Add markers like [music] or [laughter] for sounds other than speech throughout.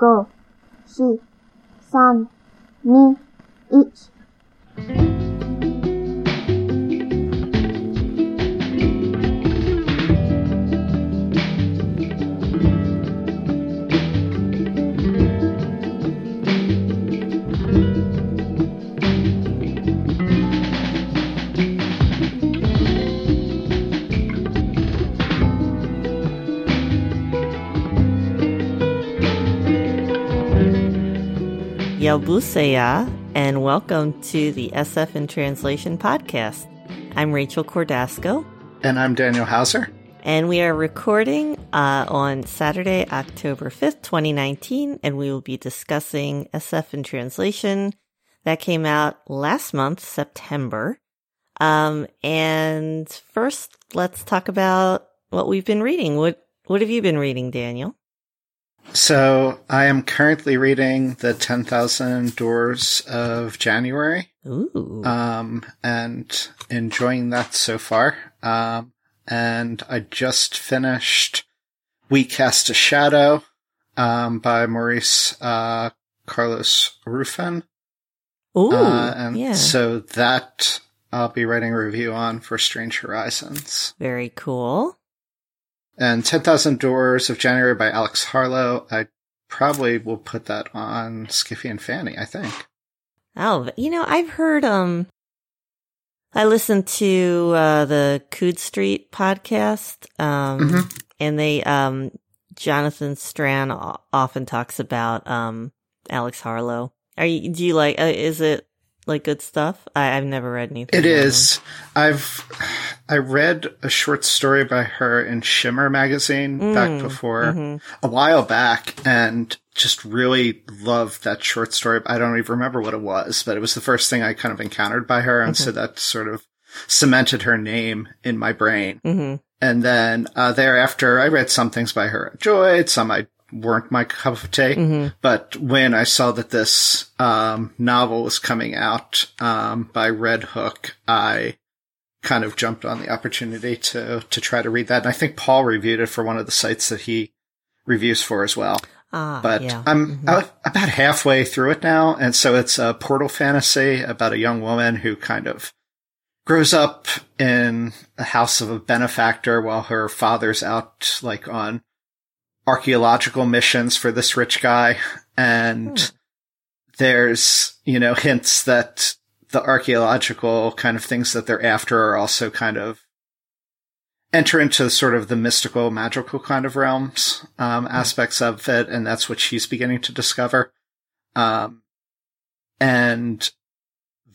五、四、三、二、一。 Yelbusaya, and welcome to the SF in Translation podcast. I'm Rachel Cordasco. And I'm Daniel Haeusser. And we are recording uh, on Saturday, October 5th, 2019, and we will be discussing SF in Translation that came out last month, September. Um, and first, let's talk about what we've been reading. What, what have you been reading, Daniel? So I am currently reading the 10,000 Doors of January. Ooh. Um, and enjoying that so far. Um, and I just finished We Cast a Shadow, um, by Maurice, uh, Carlos Ruffin. Ooh. Uh, and yeah. so that I'll be writing a review on for Strange Horizons. Very cool. And 10,000 Doors of January by Alix Harrow. I probably will put that on Skiffy and Fanty, I think. Oh, you know, I've heard, um, I listened to, uh, the Coode Street podcast, um, Mhm. and they, um, Jonathan Strahan often talks about, um, Alix Harrow. Are you, do you like, uh, is it like good stuff? I, I've never read anything. It is. I've I read a short story by her in Shimmer magazine back Mm, before mhm. a while back and just really loved that short story. I don't even remember what it was, but it was the first thing I kind of encountered by her and so that sort of cemented her name in my brain. Mhm. And then uh, thereafter, I read some things by her I enjoyed, some I weren't my cup of tea. Mhm. But when I saw that this um, novel was coming out um, by Red Hook, I kind of jumped on the opportunity to to try to read that. And I think Paul reviewed it for one of the sites that he reviews for as well. Ah, But yeah. I'm Mhm. uh, about halfway through it now, and so it's a portal fantasy about a young woman who kind of grows up in a house of a benefactor while her father's out like on archaeological missions for this rich guy and Hmm. there's you know hints that the archaeological kind of things that they're after are also kind of enter into sort of the mystical magical kind of realms um, aspects of it and that's what she's beginning to discover um, and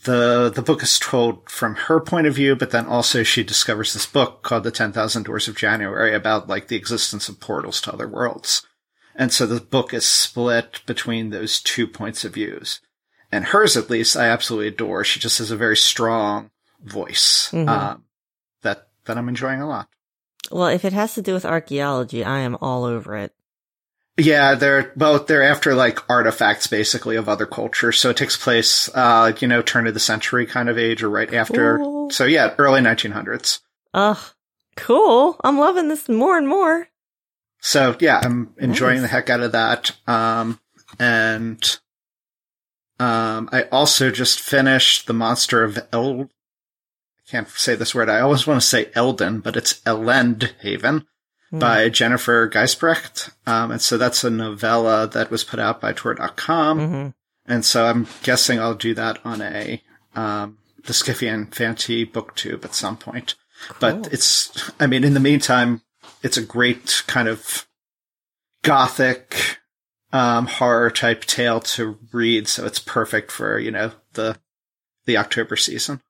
the the book is told from her point of view, but then also she discovers this book called The Ten Thousand Doors of January about like the existence of portals to other worlds. And so the book is split between those two points of views. And hers at least I absolutely adore. She just has a very strong voice. Mhm. Um that that I'm enjoying a lot. well, if it has to do with archaeology, I am all over it. Yeah, they're both they're after like artifacts basically of other cultures. So it takes place uh, you know, turn of the century kind of age or right after. Cool. So yeah, early nineteen hundreds. Ugh, cool. I'm loving this more and more. So yeah, I'm enjoying Nice. the heck out of that. Um, and um, I also just finished the Monster of El. I can't say this word. I always want to say Elden, but it's Elendhaven Hmm. by Jennifer Giesbrecht. Um, and so that's a novella that was put out by Tor.com. Mhm. And so I'm guessing I'll do that on a um, the Skiffy and Fanty booktube at some point. Cool. But it's, I mean, in the meantime, it's a great kind of gothic um, horror type tale to read. So it's perfect for you know the the October season.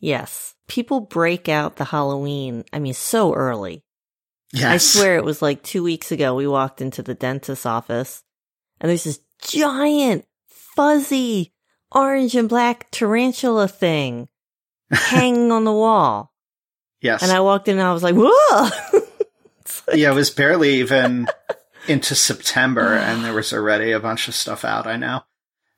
Yes. People break out the Halloween. I mean, so early. Yes, I swear it was like two weeks ago. We walked into the dentist's office and there's this giant, fuzzy, orange and black tarantula thing [laughs] hanging on the wall. Yes, And I walked in and I was like, whoa! [laughs] Like- yeah, it was barely even [laughs] into September, [sighs] and there was already a bunch of stuff out. I know.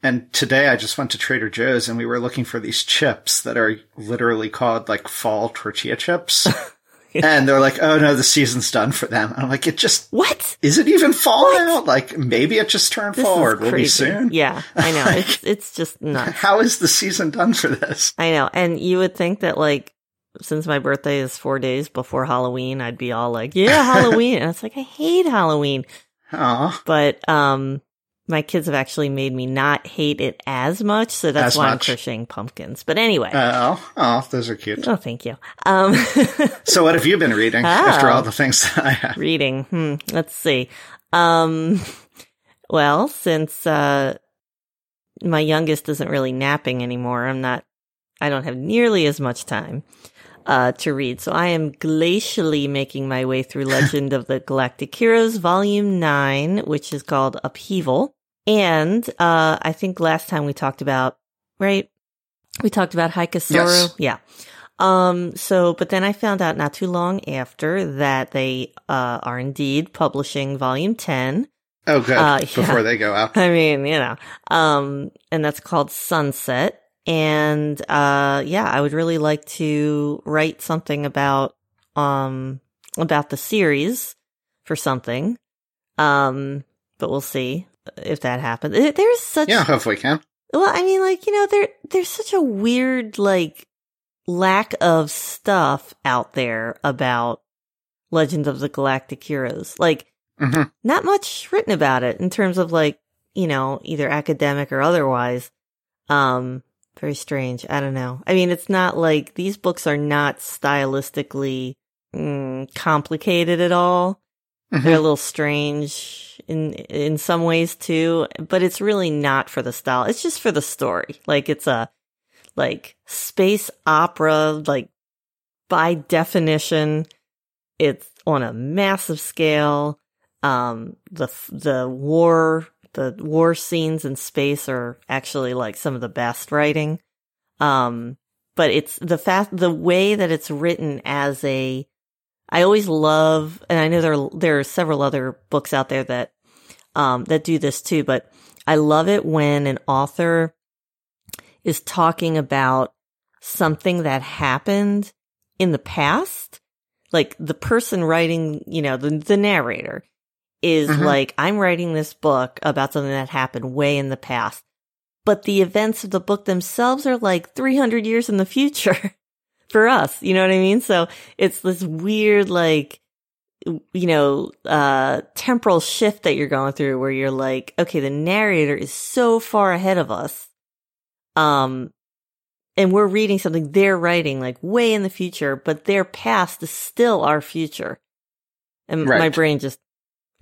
And today I just went to Trader Joe's and we were looking for these chips that are literally called like fall tortilla chips. [laughs] and they're like, "Oh no, the season's done for them." And I'm like, "It just what? is it even fall now? Like maybe it just turned This is forward. Will be soon. Yeah, I know. [laughs] It's it's just nuts. How is the season done for this? I know. And you would think that like since my birthday is four days before Halloween, I'd be all like, Yeah, Halloween. and it's like I hate Halloween. Oh, But um my kids have actually made me not hate it as much, so that's As why I'm much. crocheting pumpkins. But anyway. oh, oh, those are cute. oh, thank you. Um [laughs] So, what have you been reading after all the things that I have? reading. Hmm, let's see. Um well, since uh my youngest isn't really napping anymore, I'm not I don't have nearly as much time uh to read. So I am glacially making my way through Legend of the Galactic Heroes volume 9, which is called Upheaval. And uh I think last time we talked about right we talked about Haikasoru. Yes. Yeah. Um, so, but then I found out not too long after that they, uh, are indeed publishing volume 10. Oh, good. Uh, [laughs] yeah. Before they go out. I mean, you know, um, and that's called Sunset. And, uh, yeah, I would really like to write something about, um, about the series for something. Um, but we'll see if that happens. There's such, Yeah, hopefully can. well, I mean, like, you know, there there's such a weird like lack of stuff out there about Legend of the Galactic Heroes. Like, hmm not much written about it in terms of like, you know, either academic or otherwise. Um, very strange. I don't know. I mean, it's not like these books are not stylistically mm, complicated at all. They're a little strange in in some ways too, but it's really not for the style. It's just for the story. Like it's a like space opera like by definition it's on a massive scale. Um the the war the war scenes in space are actually like some of the best writing. Um but it's the fact the way that it's written as a I always love, and I know there there are several other books out there that um, that do this too, but I love it when an author is talking about something that happened in the past, like the person writing, you know, the the narrator is Mhm. like, I'm writing this book about something that happened way in the past, but the events of the book themselves are like 300 years in the future. [laughs] for us. You know what I mean? So it's this weird, like, you know, uh, temporal shift that you're going through where you're like, okay, the narrator is so far ahead of us. Um, and we're reading something they're writing like way in the future, but their past is still our future. And my brain just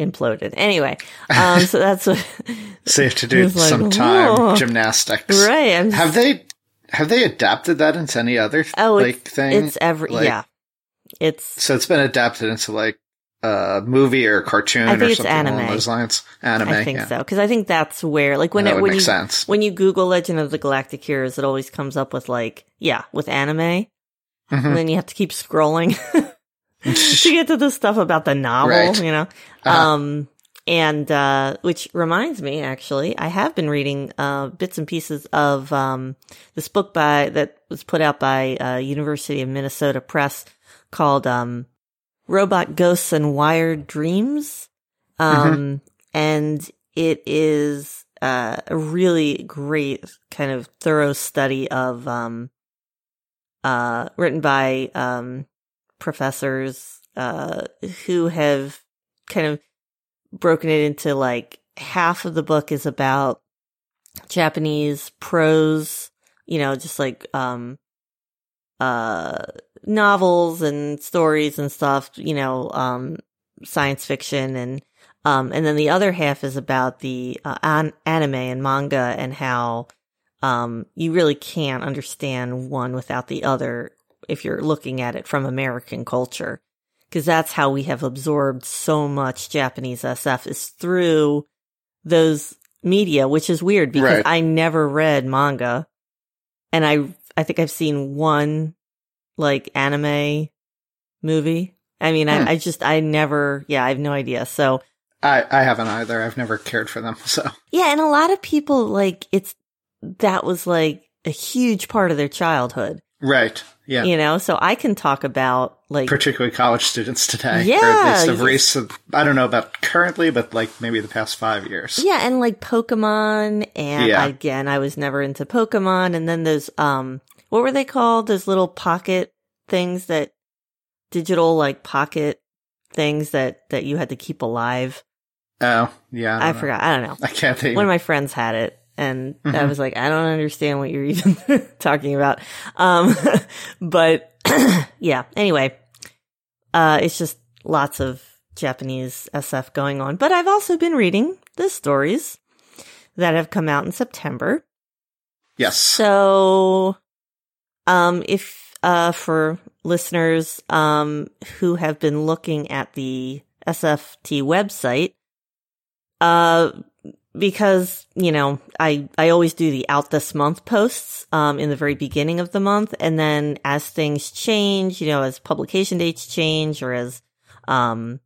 imploded. Anyway, um, so that's what, [laughs] have to do [laughs] like, some time whoa. gymnastics. right. I'm Have they have they adapted that into any other Oh, like thing? it's every, like- yeah. It's, so it's been adapted into like a movie or a cartoon I think or it's something along anime. those lines. Anime. I think yeah. so because I think that's where, like, when it, when you sense. when you Google Legend of the Galactic Heroes, it always comes up with like, yeah, with anime, and Mhm. then you have to keep scrolling [laughs] to get to the stuff about the novel, Right. you know. Uh-huh. Um, and uh, which reminds me, actually, I have been reading uh bits and pieces of um this book by that was put out by uh, University of Minnesota Press called um Robot Ghosts and Wired Dreams. Um, and it is uh, a really great kind of thorough study of um uh written by um professors uh who have kind of broken it into like half of the book is about Japanese prose, you know, just like um uh novels and stories and stuff, you know, um science fiction and um and then the other half is about the uh, an- anime and manga and how um you really can't understand one without the other if you're looking at it from American culture because that's how we have absorbed so much Japanese SF is through those media, which is weird because Right. I never read manga, and I I think I've seen one like anime movie. I mean, Hmm. I, I just I never, yeah, I have no idea. So I, I haven't either. I've never cared for them. [laughs] So yeah, and a lot of people like it's that was like a huge part of their childhood. Right. Yeah. You know, so I can talk about like Particularly college students today. Yeah, Or at least of recent, I don't know about currently, but like maybe the past five years. Yeah, and like Pokemon, and Yeah. again, I was never into Pokemon. And then those, um, what were they called? Those little pocket things that digital like pocket things that that you had to keep alive. Oh, yeah. I, don't forgot. I don't know. I can't think. One of my friends had it, and I Mhm. was like, I don't understand what you're [laughs] even talking about. Um, [laughs] but [clears throat] yeah. Anyway, uh, it's just lots of Japanese SF going on. But I've also been reading the stories that have come out in September. yes. So, um, if, uh, for listeners, um, who have been looking at the SFT website, uh, because, you know, I, I always do the out this month posts, um, in the very beginning of the month. And then as things change, you know, as publication dates change or as, um,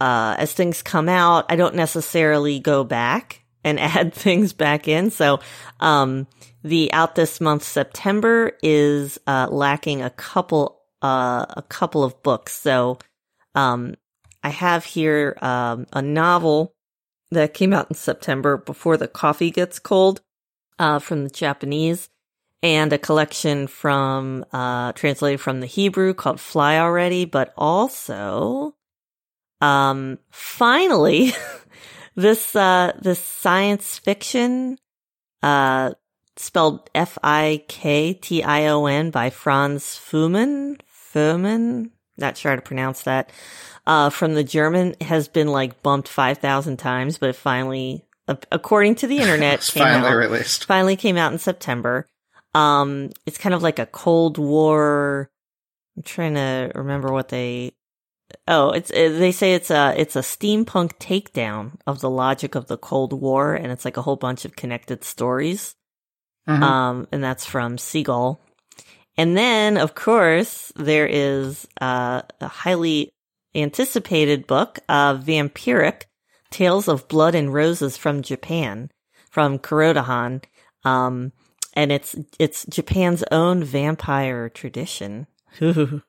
uh, as things come out, I don't necessarily go back and [laughs] add things back in. So, um, the out this month September is uh, lacking a couple uh, a couple of books. So um, I have here um, a novel that came out in September before the coffee gets cold uh, from the Japanese, and a collection from uh, translated from the Hebrew called Fly Already, but also um, finally [laughs] this uh, this science fiction uh spelled F I K T I O N by Franz Fuhrmann. Fuhrmann, not sure how to pronounce that. Uh, from the German has been like bumped five thousand times, but it finally, according to the internet, [laughs] finally out, released. finally came out in September. Um, it's kind of like a Cold War. I'm trying to remember what they. Oh, it's uh, they say it's a it's a steampunk takedown of the logic of the Cold War, and it's like a whole bunch of connected stories. Mhm. Um, and that's from Seagull. And then, of course, there is uh, a highly anticipated book, uh, Vampiric Tales of Blood and Roses from Japan, from Kurodahan. Um, and it's, it's Japan's own vampire tradition. [laughs] nice.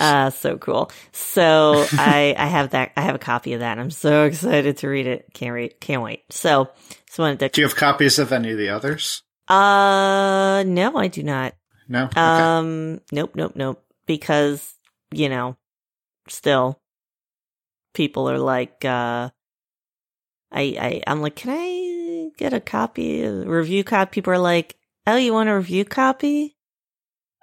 uh, so cool. So [laughs] I, I have that, I have a copy of that and I'm so excited to read it. Can't wait, can't wait. So, so wanted to Do you have copies of any of the others? uh, no, I do not. No. Okay. Um, nope, nope, nope. Because, you know, still people are like, uh, I, I, I'm like, can I get a copy, a review copy? People are like, oh, you want a review copy?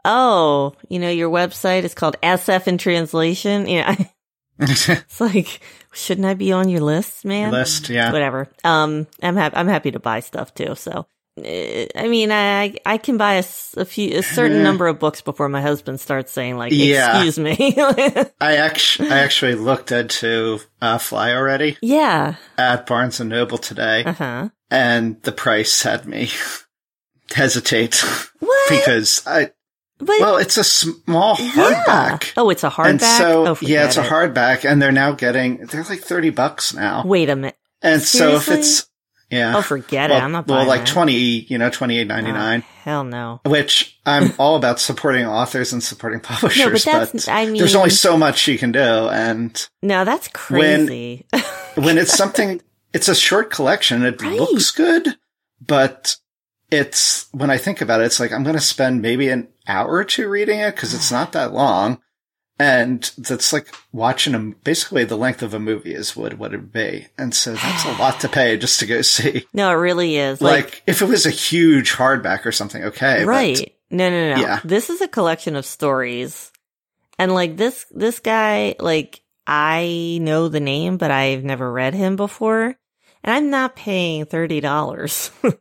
Oh, you know, your website is called SF in translation. You [laughs] know, [laughs] it's like, shouldn't I be on your list, man? List. Yeah. whatever. Um, I'm happy. I'm happy to buy stuff too. So, I mean, I I can buy a, a few a certain number of books before my husband starts saying like, Yeah. "Excuse me." [laughs] I actually, I actually looked into uh, Fly already yeah. at Barnes and Noble today, Uh huh. and the price had me [laughs] hesitate What? because I, but well, it's a small yeah. hardback. Oh, it's a hardback. And so, oh, yeah, it's a it. hardback, and they're now getting they're like thirty bucks now. Wait a minute. and so if it's yeah, Oh, forget well, it. I'm not well, like that. twenty, you know, twenty eight ninety nine. Oh, ah, hell no. Which I'm [laughs] all about supporting authors and supporting publishers, no, but, that's- I mean- there's only so much you can do, and No, that's When- crazy. [laughs] when it's something, it's a short collection. It Right. looks good, but it's when I think about it, it's like I'm going to spend maybe an hour or two reading it because it's ah. not that long, and that's like watching a basically the length of a movie is what would it would be, and so that's a [sighs] lot to pay just to go see. no, it really is. Like, if it was a huge hardback or something, okay, but- right no no no Yeah. this is a collection of stories and like this this guy like i know the name but i've never read him before and i'm not paying $30 [laughs]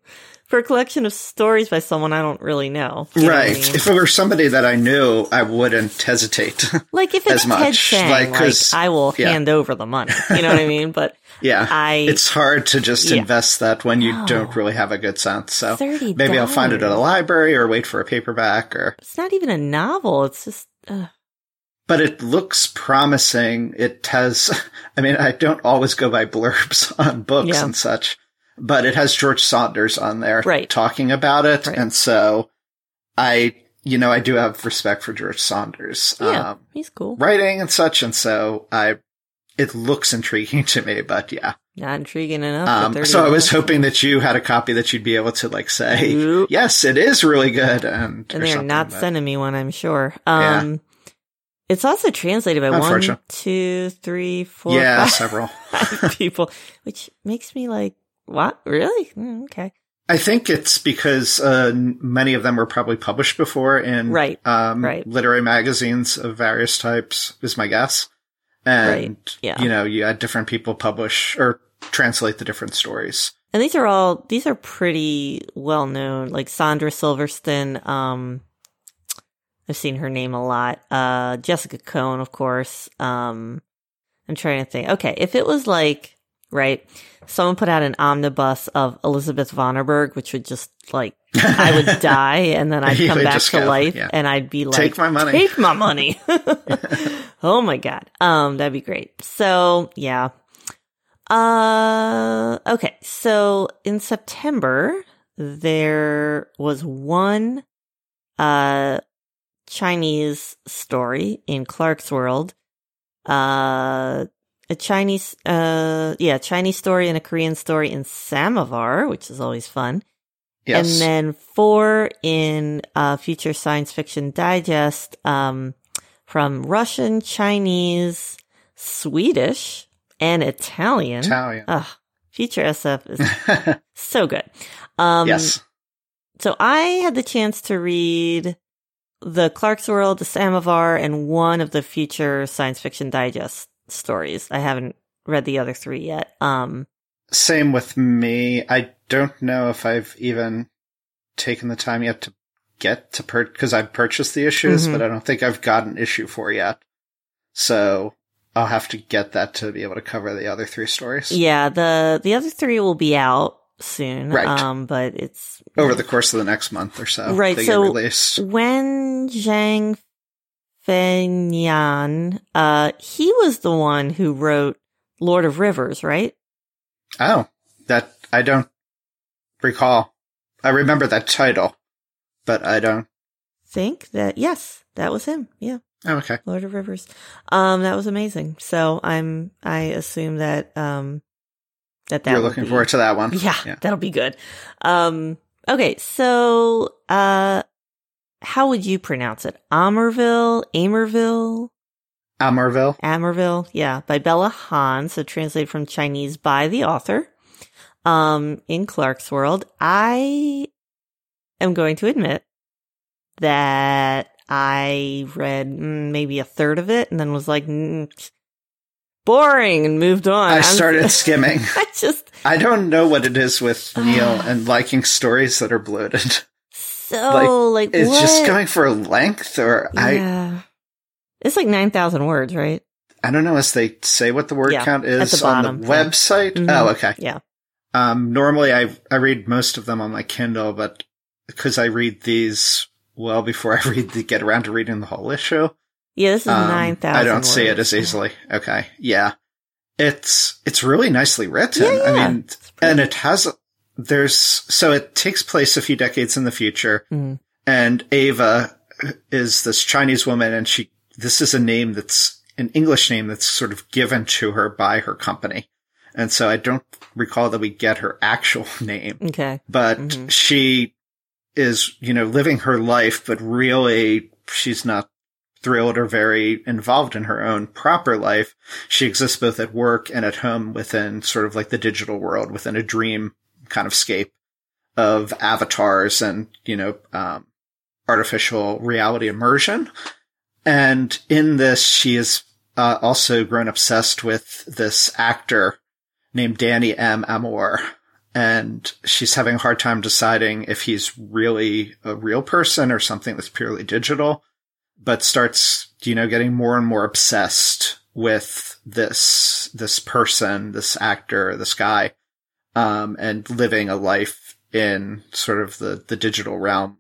for a collection of stories by someone i don't really know You know I Right. mean? If it were somebody that I knew, I wouldn't hesitate. [laughs] like if it's as much, ted Chiang, like, like, i will yeah. hand over the money you know what i [laughs] mean but yeah. i it's hard to just Yeah. invest that when you don't really have a good sense. So $30 maybe I'll find it at a library or wait for a paperback or, it's not even a novel it's just uh, but it looks promising. It has, [laughs] I mean, I don't always go by blurbs on books Yeah. and such, but it has George Saunders on there Right. talking about it. Right. And so I, you know, I do have respect for George Saunders. Yeah, Um, he's cool. writing and such, and so I, it looks intriguing [laughs] to me, but yeah. Not intriguing enough. Um, so I was hoping that you had a copy that you'd be able to like say, Nope. yes, it is really good, and and they're not but- sending me one, I'm sure. Yeah. Um, it's also translated by one, two, three, four, Yeah, five- several. [laughs] people, which makes me like, what? Really? Mm, okay. I think it's because uh, many of them were probably published before in Right, um, right. literary magazines of various types, is my guess. And Right, yeah. you know, you had different people publish or translate the different stories. And these are all, these are pretty well known, like Sondra Silverston. um, I've seen her name a lot. Uh, Jessica Cohen, of course. Um, I'm trying to think. Okay. If it was like, right, someone put out an omnibus of Elisabeth Vonarburg, which would just like, I would [laughs] die and then I'd come back to go, life yeah. and I'd be like, Take my money. Take my money. [laughs] [laughs] oh my God. Um, that'd be great. So yeah. Uh, okay. So in September, there was one, uh, Chinese story in Clarkesworld. Uh, a Chinese, uh, yeah, Chinese story and a Korean story in Samovar, which is always fun. Yes. And then four in uh, Future Science Fiction Digest um, from Russian, Chinese, Swedish, and Italian. Italian. Ugh, Future SF is [laughs] so good. Um, yes. So I had the chance to read the Clarkesworld, the Samovar, and one of the Future Science Fiction Digest stories. I haven't read the other three yet. Um, Same with me. I don't know if I've even taken the time yet to get to per because I've purchased the issues, Mhm. but I don't think I've got an issue for yet. So I'll have to get that to be able to cover the other three stories yeah, the the other three will be out soon. Right. Um, but it's over the course of the next month or so. Right, They so- get released. when Zhang Fengyan, uh, he was the one who wrote Lord of Rivers, right? Oh, that I don't recall. I remember that title, but I don't. Think that yes, that was him. Yeah. Oh, okay. Lord of Rivers. Um, that was amazing. So I'm, I assume that, um, that that You're looking be- forward to that one. [laughs] Yeah, Yeah. that'll be good. Um, okay. So, uh, how would you pronounce it? Amerville, Amerville, Amerville. Amerville. Yeah. By Bella Han. So translated from Chinese by the author. Um, in Clarkesworld. I am going to admit that I read mm, maybe a third of it and then was like, mm, boring and moved on. I I'm- started [laughs] skimming. I just, I don't know what it is with [sighs] Neil and liking stories that are bloated. So like, It's what? just going for length, or I. It's like 9,000 words, right? I don't know as they say what the word Yeah, count is the on the bottom, yeah. website. Mhm. Oh, okay. Yeah. Um, normally I I read most of them on my Kindle, but because I read these well before [laughs] I read the get around to reading the whole issue, Yeah, this is um, 9,000 I don't see it as easily. Okay, yeah, it's it's really nicely written. Yeah, I mean, and it has there's so it takes place a few decades in the future, Mhm. and Ava is this Chinese woman, and she this is a name that's an English name that's sort of given to her by her company, and so I don't recall that we get her actual [laughs] name, Okay. but Mhm. she is you know living her life, but really she's not thrilled or very involved in her own proper life. She exists both at work and at home within sort of like the digital world, within a dream kind of scape of avatars and, you know, um, artificial reality immersion. And in this, she is uh, also grown obsessed with this actor named Danny M. Amor. And she's having a hard time deciding if he's really a real person or something that's purely digital, but starts, you know, getting more and more obsessed with this, this person, this actor, this guy, um, and living a life in sort of the, the digital realm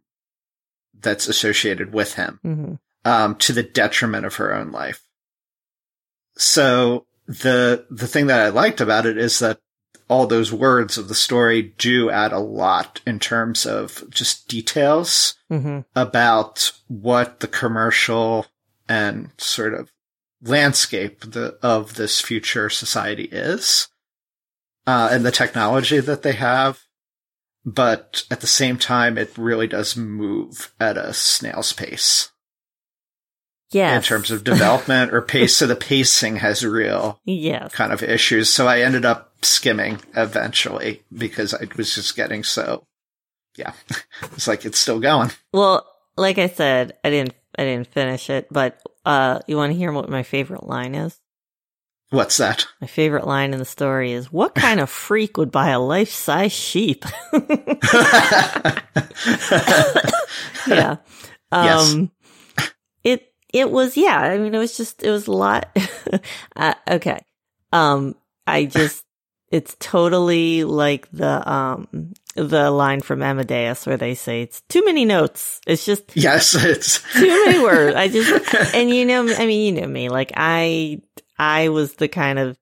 that's associated with him hmm um, to the detriment of her own life. So the the thing that I liked about it is that all those words of the story do add a lot in terms of just details hmm about what the commercial and sort of landscape the, of this future society is, uh, and the technology that they have. But at the same time, it really does move at a snail's pace Yeah. in terms of [laughs] development or pace. So the pacing has real yes. kind of issues. So I ended up skimming eventually because I was just getting so, yeah, [laughs] it's like it's still going. Well, like I said, I didn't I didn't finish it, but uh you want to hear what my favorite line is? What's that? My favorite line in the story is what kind of freak would buy a life-size sheep? [laughs] yeah. Yes. Um it it was yeah, I mean it was just it was a lot [laughs] uh, okay. Um I just it's totally like the um the line from Amadeus where they say it's too many notes. It's just yes, it's too many words. I just and you know I mean you know me like I I was the kind of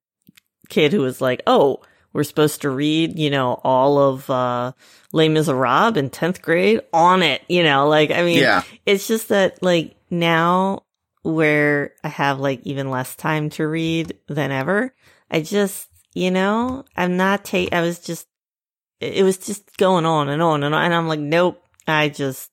kid who was like, "Oh, we're supposed to read, you know, all of uh Les Miserables in 10th grade on it." You know, like I mean yeah, it's just that like now where I have like even less time to read than ever, I just, you know, I'm not take I was just it was just going on and on and on and I'm like, nope, I just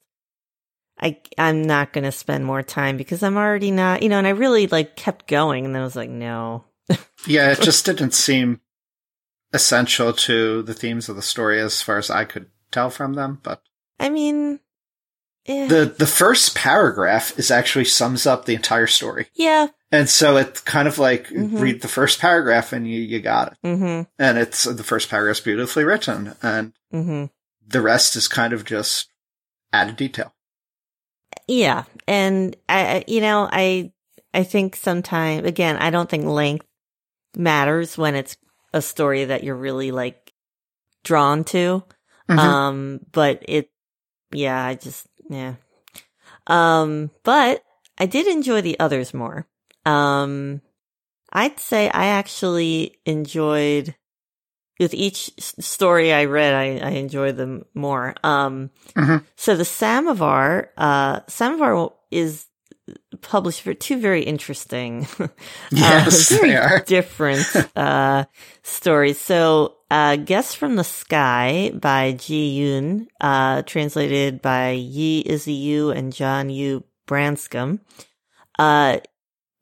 I I'm not going to spend more time because I'm already not, you know, and I really like kept going and then I was like, no. [laughs] yeah. It just didn't seem essential to the themes of the story as far as I could tell from them. But I mean, eh, the the first paragraph is actually sums up the entire story, yeah. and so it's kind of like Mhm. read the first paragraph and you you got it. Mhm. And it's the first paragraph's beautifully written, and Mhm. the rest is kind of just added detail. Yeah, and I, you know, I, I think sometimes again, I don't think length matters when it's a story that you're really like drawn to. Mhm. Um, but it, yeah, I just, yeah. Um, but I did enjoy the others more. Um, I'd say I actually enjoyed with each story I read, I, I enjoyed them more. Um, Mhm. so the Samovar, uh, Samovar is published for two very interesting, [laughs] Yes, [laughs] uh, very different, [laughs] uh, stories. So, uh, Guest from the Sky by Ji Yun, uh, translated by Yi Izzy Yu and John Yu Branscum, uh,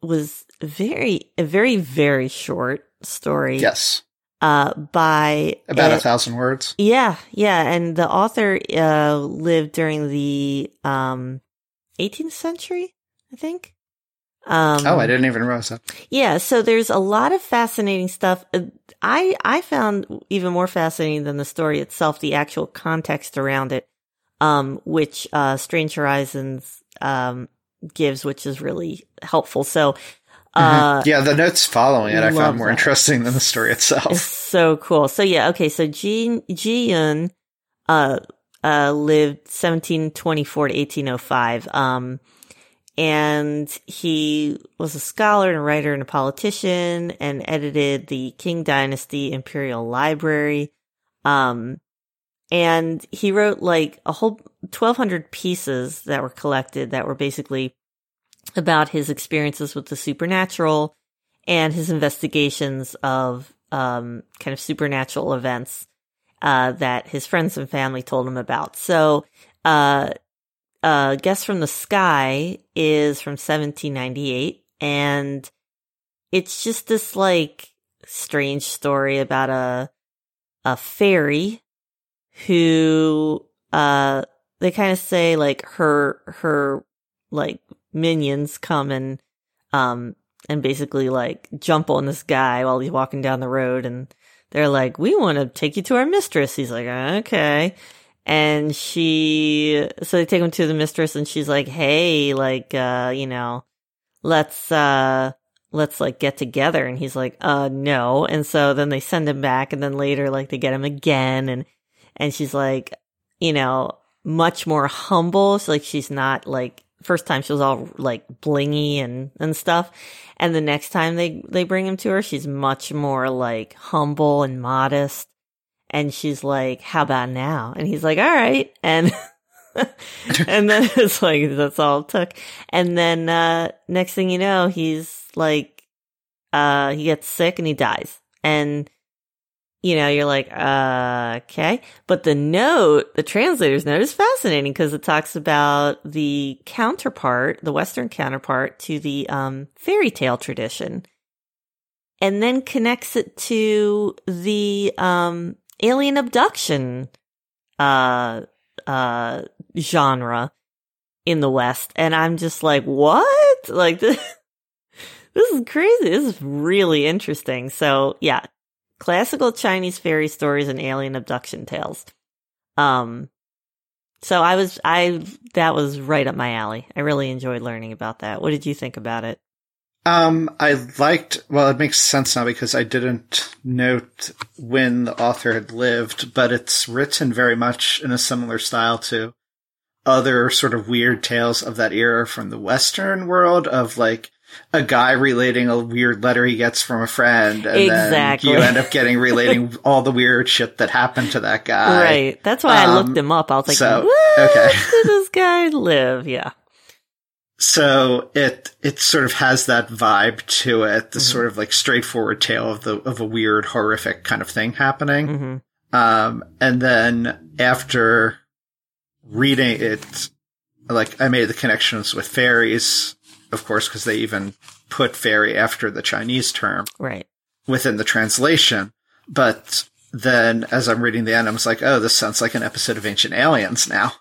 was very, a very, very short story. Yes, Uh, by about a- a thousand words. yeah, yeah, and the author uh lived during the um 18th century, I think. Um oh, I didn't even realize that. Yeah, so there's a lot of fascinating stuff. Uh, I I found even more fascinating than the story itself the actual context around it um which uh Strange Horizons um gives which is really helpful. So uh Mhm. yeah, the notes following it I found more that. interesting than the story It's itself. so cool. So yeah, okay. So Ji Ji Yun, uh, uh, lived 1724 to 1805. Um, and he was a scholar and a writer and a politician and edited the Qing Dynasty Imperial Library. Um, and he wrote like a whole 1200 pieces that were collected that were basically about his experiences with the supernatural and his investigations of um, kind of supernatural events uh, that his friends and family told him about. So, uh, uh, Guest from the Sky is from 1798, and it's just this like strange story about a a fairy who uh they kind of say like her her like minions come and um and basically like jump on this guy while he's walking down the road and they're like we want to take you to our mistress. He's like okay. And she so they take him to the mistress and she's like hey like uh you know let's uh let's like get together. And he's like uh no. And so then they send him back and then later like they get him again and and she's like you know much more humble. So like she's not like first time she was all like blingy and, and stuff. And the next time they, they bring him to her, she's much more like humble and modest. And she's like, how about now? And he's like, all right. And, [laughs] and then it's like, that's all it took. And then, uh, next thing you know, he's like, uh, he gets sick and he dies. And, you know, you're like, uh, okay. But the note, the translator's note is fascinating because it talks about the counterpart, the Western counterpart to the, um, fairy tale tradition and then connects it to the, um, alien abduction, uh, uh, genre in the West. And I'm just like, what? Like this, [laughs] this is crazy. This is really interesting. So yeah, classical Chinese fairy stories and alien abduction tales. Um, so I was, I, that was right up my alley. I really enjoyed learning about that. What did you think about it? Um, I liked, well, it makes sense now because I didn't note when the author had lived, but it's written very much in a similar style to other sort of weird tales of that era from the Western world of like, a guy relating a weird letter he gets from a friend, and exactly. then you end up getting relating [laughs] all the weird shit that happened to that guy. Right. That's why um, I looked him up. I was like, so, what okay. [laughs] did this guy live? Yeah. So it it sort of has that vibe to it, the mm-hmm. sort of like straightforward tale of the of a weird, horrific kind of thing happening. Mm-hmm. Um, and then after reading it, like I made the connections with fairies of course, because they even put fairy after the Chinese term. Right. Within the translation. But then as I'm reading the end, I was like, oh, this sounds like an episode of Ancient Aliens now,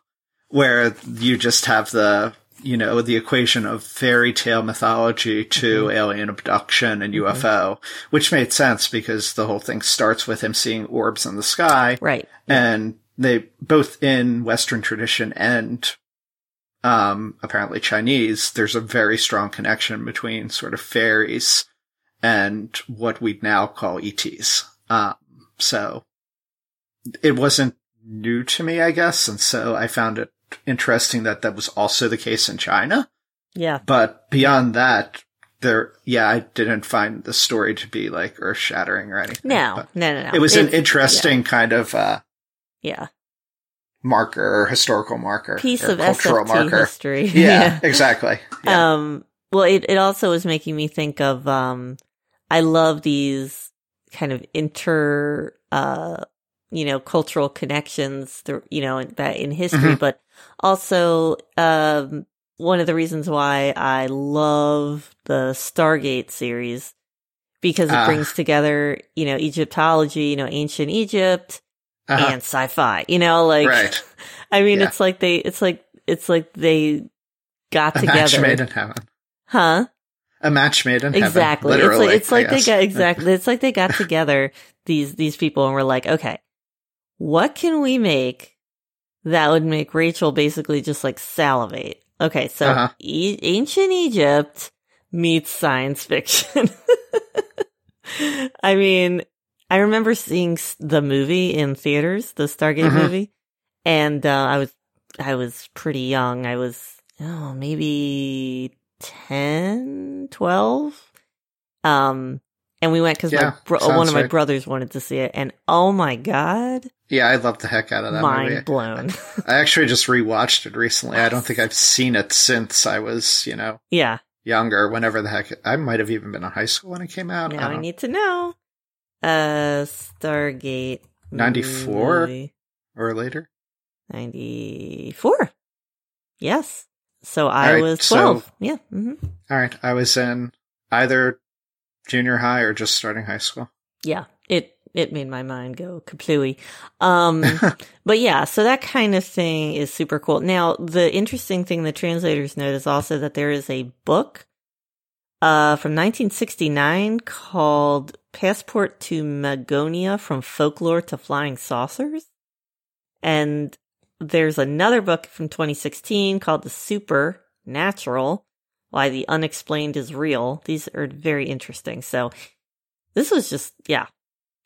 where you just have the, you know, the equation of fairy tale mythology to mm-hmm. alien abduction and UFO, mm-hmm. which made sense because the whole thing starts with him seeing orbs in the sky. Right. And they both in Western tradition and um, apparently Chinese, there's a very strong connection between sort of fairies and what we'd now call ETs. Um, so it wasn't new to me, I guess. And so I found it interesting that that was also the case in China. Yeah. But beyond that, there, yeah, I didn't find the story to be like earth shattering or anything. No, no, no, no. It was it's, an interesting yeah. kind of, uh, yeah marker or historical marker piece of cultural SFT marker. history. [laughs] Yeah, [laughs] yeah. exactly. Yeah. Um, well, it, it also was making me think of, um, I love these kind of inter, uh, you know, cultural connections, through, you know, that in history, mm-hmm. but also, um, one of the reasons why I love the Stargate series because it uh, brings together, you know, Egyptology, you know, ancient Egypt, uh-huh. and sci-fi. You know, like right. [laughs] I mean, yeah. it's like they, it's like it's like they got a together. Match made in heaven, huh? A match made in exactly. heaven. Exactly. It's like it's like they got [laughs] exactly. It's like they got together these these people and were like, okay, what can we make that would make Rachel basically just like salivate? Okay, so uh-huh. e- ancient Egypt meets science fiction. [laughs] I mean, I remember seeing the movie in theaters, the Stargate mm-hmm. movie, and uh, I was I was pretty young. I was oh maybe 10, 12. Um, and we went because yeah, bro- one of my right. brothers wanted to see it, and oh my god! Yeah, I loved the heck out of that Mind movie. blown. [laughs] I actually just rewatched it recently. I don't think I've seen it since I was, you know, yeah, younger. Whenever the heck I might have even been in high school when it came out. Now I, I need to know. Uh, Stargate. 94 or later? 94. Yes. So I right, was 12. So, yeah. Mm-hmm. All right. I was in either junior high or just starting high school. Yeah. It, it made my mind go kaplooey. Um, [laughs] but yeah, so that kind of thing is super cool. Now, the interesting thing the translators note is also that there is a book uh, from 1969 called Passport to Magonia from Folklore to Flying Saucers. And there's another book from 2016 called The Supernatural Why the Unexplained is Real. These are very interesting. So this was just, yeah,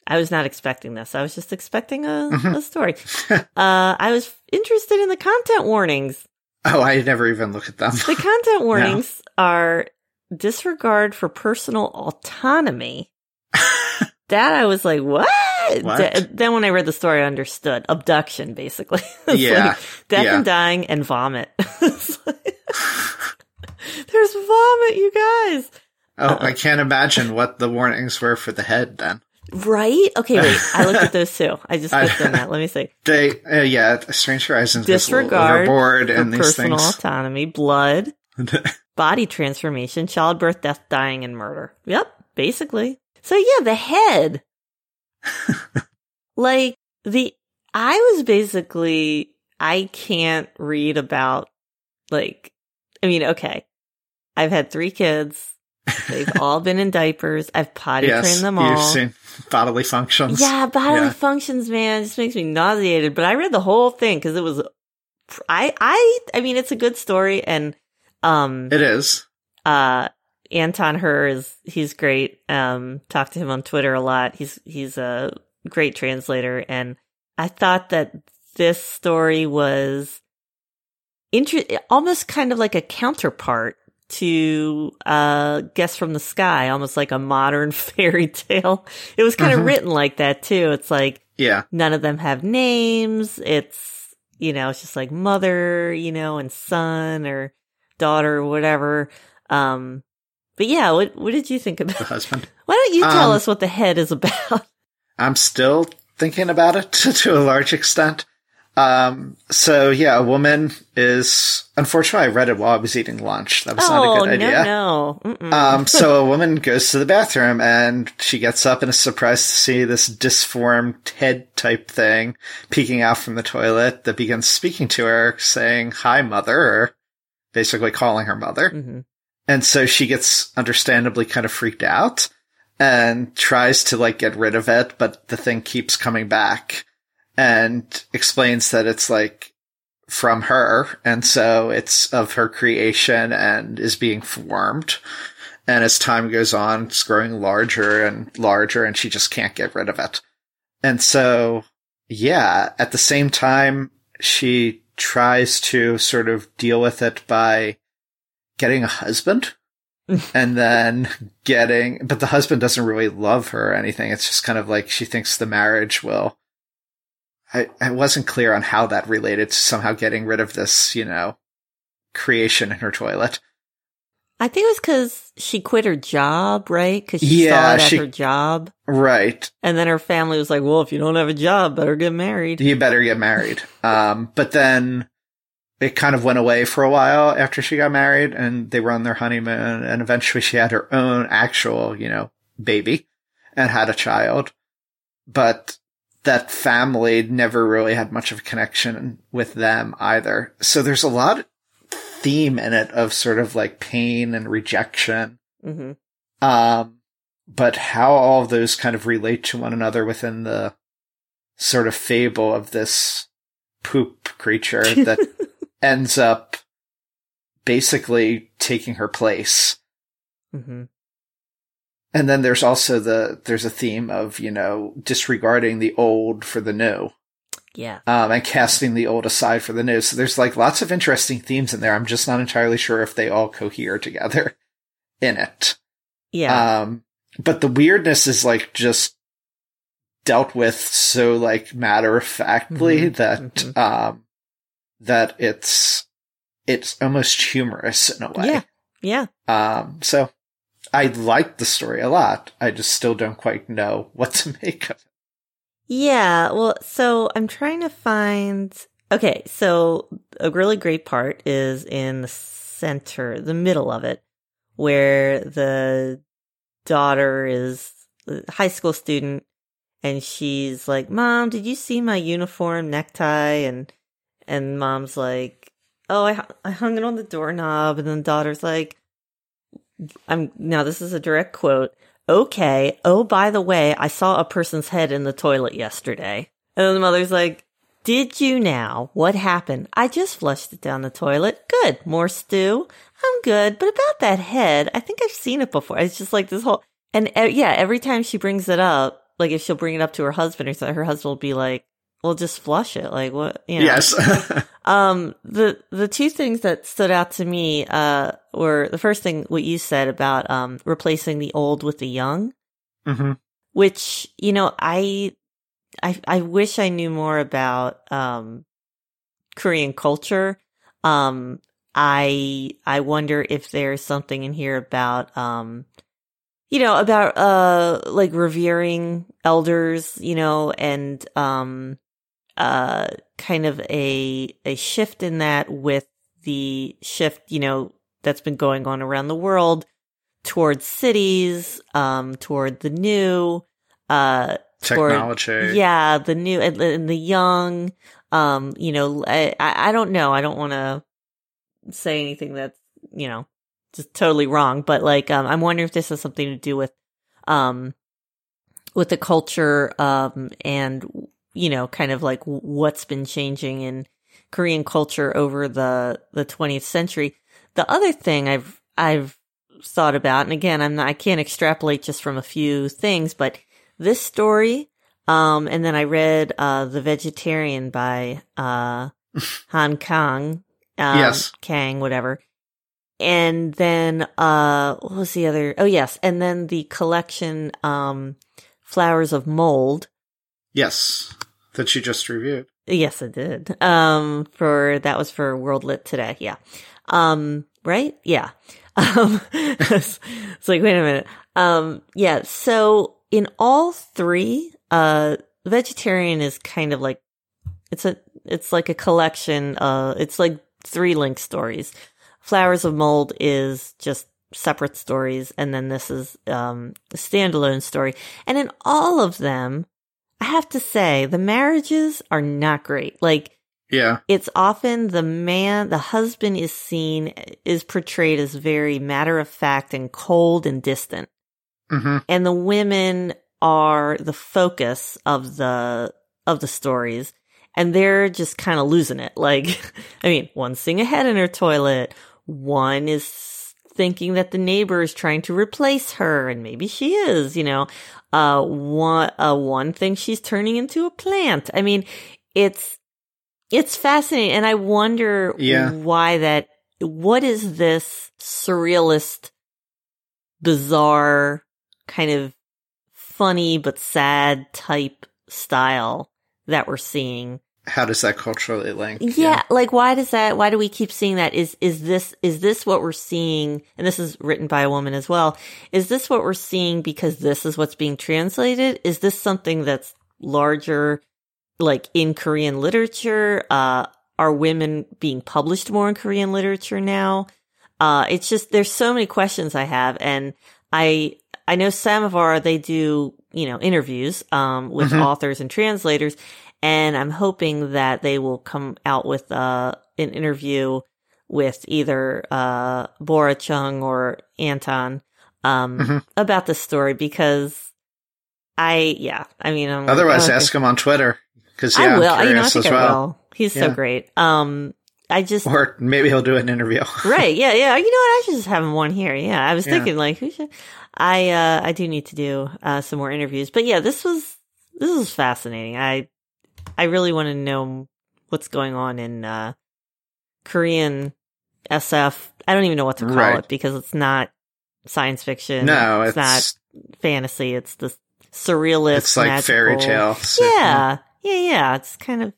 I was not expecting this. I was just expecting a, mm-hmm. a story. [laughs] uh, I was interested in the content warnings. Oh, I never even look at them. The content [laughs] warnings are disregard for personal autonomy. [laughs] that I was like, what? What? Th- then when I read the story, I understood. Abduction, basically. [laughs] Yeah. like death Yeah. and dying and vomit. [laughs] Like- There's vomit, you guys. Oh, I can't imagine what the warnings were for the head then. Right? Okay, wait. I looked at those too. I just clicked on that. Let me see. They, uh, yeah, Strange Horizons goes a little Disregard overboard for in these personal things. autonomy, blood, body transformation, childbirth, death, dying, and murder. Yep, basically. So yeah, the head. [laughs] like the I was basically I can't read about like I mean, okay. I've had three kids. They've [laughs] all been in diapers. I've potty yes, trained them all. you've seen bodily functions. Yeah, bodily Yeah. functions, man, just makes me nauseated. But I read the whole thing because it was, I, I, I mean, it's a good story, and um, It is. uh, Anton Hur is he's great. Um, talk to him on Twitter a lot. He's he's a great translator, and I thought that this story was inter- almost kind of like a counterpart to uh guess from the sky almost like a modern [laughs] fairy tale it was kind of Mhm. written like that too it's like Yeah. none of them have names it's you know it's just like mother you know and son or daughter or whatever um but yeah what what did you think about The husband. [laughs] why don't you tell Um, us what the head is about [laughs] I'm still thinking about it [laughs] to a large extent. Um, so yeah, a woman is, unfortunately, I read it while I was eating lunch. That was not oh a good idea. no Mm-mm. Um, so a woman goes to the bathroom and she gets up and is surprised to see this disformed head type thing peeking out from the toilet that begins speaking to her, saying, hi, mother, or basically calling her mother. Mhm. And so she gets understandably kind of freaked out and tries to like get rid of it, but the thing keeps coming back and explains that it's like from her. And so it's of her creation and is being formed. And as time goes on, it's growing larger and larger and she just can't get rid of it. And so, yeah, at the same time, she tries to sort of deal with it by getting a husband [laughs] and then getting, but the husband doesn't really love her or anything. It's just kind of like she thinks the marriage will. I, I wasn't clear on how that related to somehow getting rid of this, you know, creation in her toilet. I think it was because she quit her job, right? Because she Yeah, saw it at she- her job. Right. And then her family was like, well, if you don't have a job, better get married. You better get married. Um, but then it kind of went away for a while after she got married and they were on their honeymoon and eventually she had her own actual, you know, baby and had a child. But that family never really had much of a connection with them either. So there's a lot of theme in it of sort of like pain and rejection. hmm Um, but how all of those kind of relate to one another within the sort of fable of this poop creature [laughs] that ends up basically taking her place. hmm And then there's also the, there's a theme of, you know, disregarding the old for the new, Yeah. um, and casting the old aside for the new. So there's like lots of interesting themes in there. I'm just not entirely sure if they all cohere together [laughs] in it. Yeah. Um, but the weirdness is like just dealt with so like matter of factly Mhm, that, mhm. um, that it's, it's almost humorous in a way. yeah. Yeah. Um, so I like the story a lot. I just still don't quite know what to [laughs] make of it. Yeah. Well, so I'm trying to find. Okay. So a really great part is in the center, the middle of it, where the daughter is a high school student and she's like, Mom, did you see my uniform necktie? And, and mom's like, Oh, I, I hung it on the doorknob. And then the daughter's like, I'm now this is a direct quote. Okay. Oh, by the way, I saw a person's head in the toilet yesterday. And the mother's like, Did you now? What happened? I just flushed it down the toilet. Good. More stew? I'm good. But about that head, I think I've seen it before. It's just like this whole, and uh, yeah, every time she brings it up, like if she'll bring it up to her husband or something, her husband will be like, we'll just flush it. Like what? You know. Yes. [laughs] Um, the the two things that stood out to me uh were the first thing what you said about um replacing the old with the young, hmm which you know I I I wish I knew more about um Korean culture. Um, I I wonder if there's something in here about um you know about uh like revering elders, you know, and um uh kind of a a shift in that with the shift, you know, that's been going on around the world towards cities, um toward the new uh toward- Technology. yeah, the new and, and the young. Um, you know, I I I don't know. I don't want to say anything that's you know just totally wrong, but like um, I'm wondering if this has something to do with um with the culture um and you know kind of like what's been changing in Korean culture over the the 20th century. The other thing I've I've thought about, and again, I'm not, I can't extrapolate just from a few things, but this story, um, and then I read, uh, The Vegetarian by, uh, [laughs] Han Kang, um, Yes. Kang, whatever. And then, uh, what was the other? Oh, yes. And then the collection, um, Flowers of Mold. Yes. That you just reviewed. Yes, I did. Um, for, that was for World Lit today. Yeah. Um, right? Yeah. [laughs] Um, it's, it's like, wait a minute. Um, yeah. So in all three, uh, vegetarian is kind of like, it's a, it's like a collection, uh, it's like three link stories. Flowers of Mold is just separate stories. And then this is, um, a standalone story. And in all of them, I have to say the marriages are not great. Like, Yeah. it's often the man, the husband is seen, is portrayed as very matter of fact and cold and distant. hmm And the women are the focus of the, of the stories. And they're just kind of losing it. Like, [laughs] I mean, one's seeing a head in her toilet. One is thinking that the neighbor is trying to replace her. And maybe she is, you know, uh, one, uh, one thinks she's turning into a plant. I mean, it's, it's fascinating. And I wonder Yeah. why that, what is this surrealist, bizarre, kind of funny but sad type style that we're seeing? How does that culturally link? Yeah, like why does that why do we keep seeing that? Is is this is this what we're seeing and this is written by a woman as well. Is this what we're seeing because this is what's being translated? Is this something that's larger like in Korean literature? Uh are women being published more in Korean literature now? Uh it's just there's so many questions I have and I I know Samovar they do, you know, interviews um with Mhm. authors and translators and I'm hoping that they will come out with uh, an interview with either uh, Bora Chung or Anton um, Mhm. about the story because I, yeah, I mean, I'm Otherwise, ask him on Twitter because I yeah, will. I'm You know, I think as I well. will. He's so great. Um, I just Or maybe he'll do an interview. [laughs] right, yeah, yeah. You know what? I should just have him one here. Yeah, I was Yeah. thinking like, who should? I uh, I do need to do uh, some more interviews, but yeah, this was this was fascinating. I I really want to know what's going on in uh, Korean SF. I don't even know what to call Right. it because it's not science fiction. no, it's, it's not fantasy. It's the surrealist. it's like fairy tale. Yeah, yeah, yeah. It's kind of,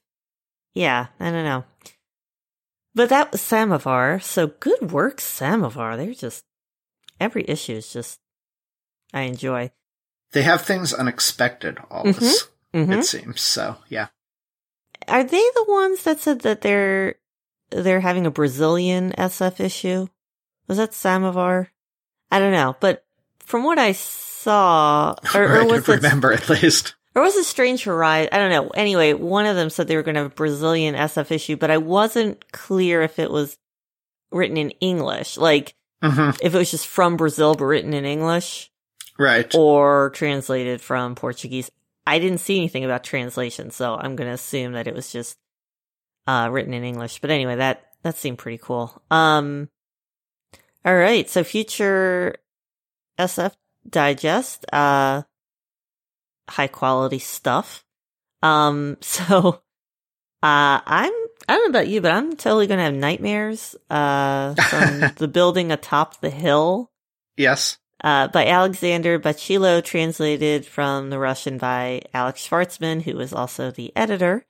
yeah, I don't know. But that was Samovar. So good work, Samovar. They're just, every issue is just, I enjoy. They have things unexpected always. Hmm It seems so. Yeah. Are they the ones that said that they're, they're having a Brazilian SF issue? Was that Samovar? I don't know. But from what I saw, [laughs] or, or I was it remember at least. Or was it Strange Horizon? I don't know. Anyway, one of them said they were going to have a Brazilian SF issue, but I wasn't clear if it was written in English, like hmm if it was just from Brazil but written in English Right. or translated from Portuguese. I didn't see anything about translation, so I'm going to assume that it was just uh, written in English. But anyway, that that seemed pretty cool. Um, all right, so future SF digest, uh, high quality stuff. Um, [laughs] so, uh, I'm, I don't know about you, but I'm totally going to have nightmares, uh, from [laughs] the building atop the hill, Yes. Uh, by Alexander Bachilo, translated from the Russian by Alex Shvartsman, who was also the editor,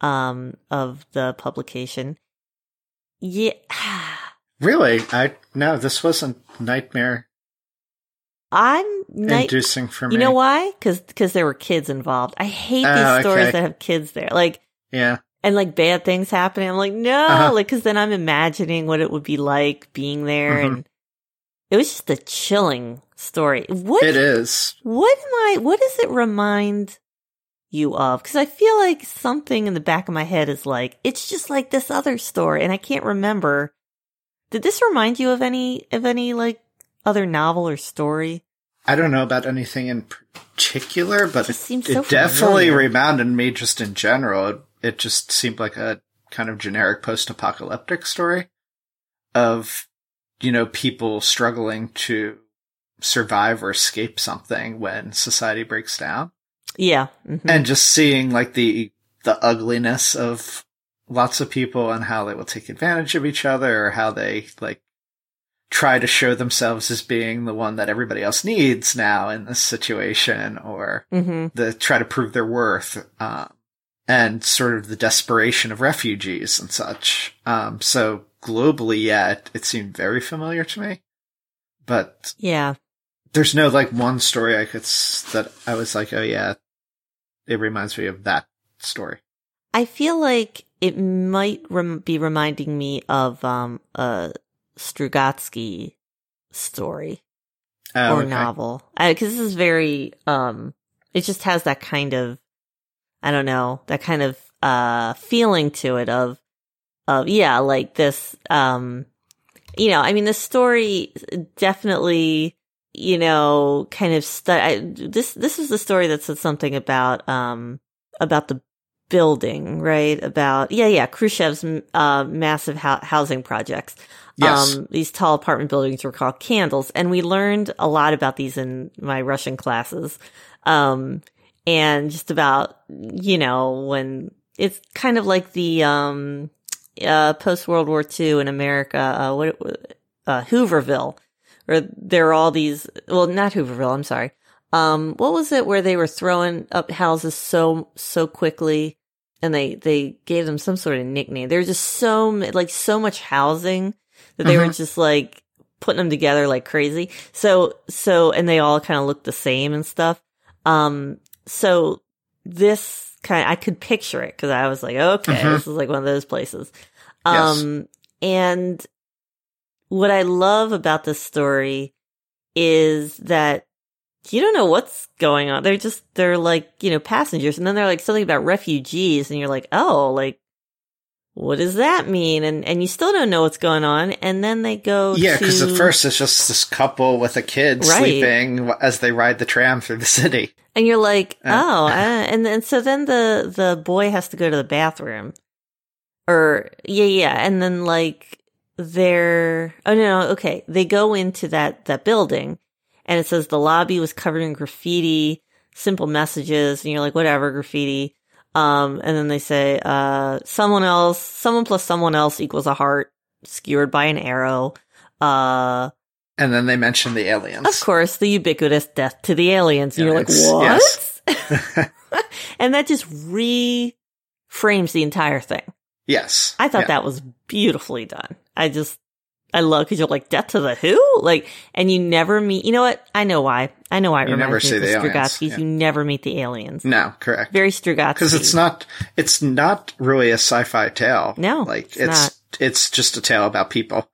um, of the publication. Yeah. [sighs] Really? I no, this wasn't nightmare I'm night. inducing for me. You know why? Because because there were kids involved. I hate these Oh, stories okay. that have kids there. Like Yeah. and like bad things happening. I'm like, no, Uh-huh. like because then I'm imagining what it would be like being there, Mhm. and it was just a chilling story. What It is. what am I? What does it remind you of? Because I feel like something in the back of my head is like it's just like this other story, and I can't remember. Did this remind you of any of any like other novel or story? I don't know about anything in particular, but It seems it definitely reminded me just in general. It, it just seemed like a kind of generic post-apocalyptic story of, you know, people struggling to survive or escape something when society breaks down. Yeah, mhm. and just seeing like the the ugliness of lots of people and how they will take advantage of each other or how they like try to show themselves as being the one that everybody else needs now in this situation or Mhm. the try to prove their worth um, and sort of the desperation of refugees and such um, so globally yeah it, it seemed very familiar to me but yeah. there's no like one story I could s- that I was like, oh yeah, it reminds me of that story. I feel like it might rem- be reminding me of um a Strugatsky story Oh, or okay. novel because this is very um it just has that kind of I don't know that kind of uh feeling to it of of yeah like this um you know I mean the story definitely you know kind of stu- I, this this is the story that said something about um about the building right about yeah yeah Khrushchev's uh massive hou- housing projects Yes. um, these tall apartment buildings were called candles, and we learned a lot about these in my Russian classes. Um, and just about, you know, when it's kind of like the, um, uh, post World War II in America, uh, what, uh, Hooverville, where there are all these, well, not Hooverville, I'm sorry. Um, what was it where they were throwing up houses so, so quickly and they, they gave them some sort of nickname. There was just so, like, so much housing that they were Mhm. just like putting them together like crazy. So, so, and they all kind of looked the same and stuff. Um, so this kind I could picture it because I was like, okay, Mhm. this is like one of those places. Yes. Um, and what I love about this story is that you don't know what's going on. They're just, they're like, you know, passengers. And then they're like something about refugees. And you're like, oh, like, what does that mean? And, and you still don't know what's going on. And then they go yeah, to, because at first it's just this couple with a kid Right. sleeping as they ride the tram through the city. and you're like, Uh. oh, uh, and then, so then the, the boy has to go to the bathroom or yeah, yeah. And then like they're, oh no, no, okay. They go into that, that building and it says the lobby was covered in graffiti, simple messages. And you're like, whatever, graffiti. Um, and then they say, uh, someone else, someone plus someone else equals a heart skewered by an arrow. Uh, And then they mention the aliens. of course, the ubiquitous death to the aliens. And you're like, what? yes. [laughs] [laughs] and that just reframes the entire thing. yes. I thought Yeah. that was beautifully done. I just, I love because you're like death to the who, like, and you never meet. You know what? I know why. I know it You never see the Strugatskys. yeah. You never meet the aliens. No, correct. Very Strugatsky. Because it's not, it's not really a sci-fi tale. No, like it's it's it's just a tale about people,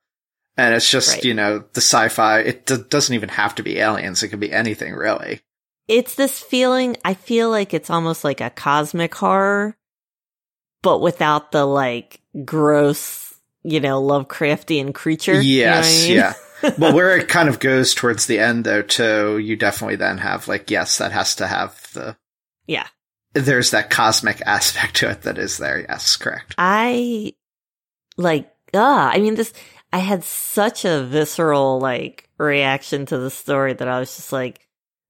and it's just Right. you know the sci-fi. It d- doesn't even have to be aliens. It could be anything really. It's this feeling. I feel like it's almost like a cosmic horror, but without the like gross, you know, Lovecraftian creature. You know I Yes, mean? yeah. [laughs] well, where it kind of goes towards the end, though, too, you definitely then have like, yes, that has to have the. Yeah. There's that cosmic aspect to it that is there. Yes, correct. I like, ah, I mean, this, I had such a visceral like reaction to the story that I was just like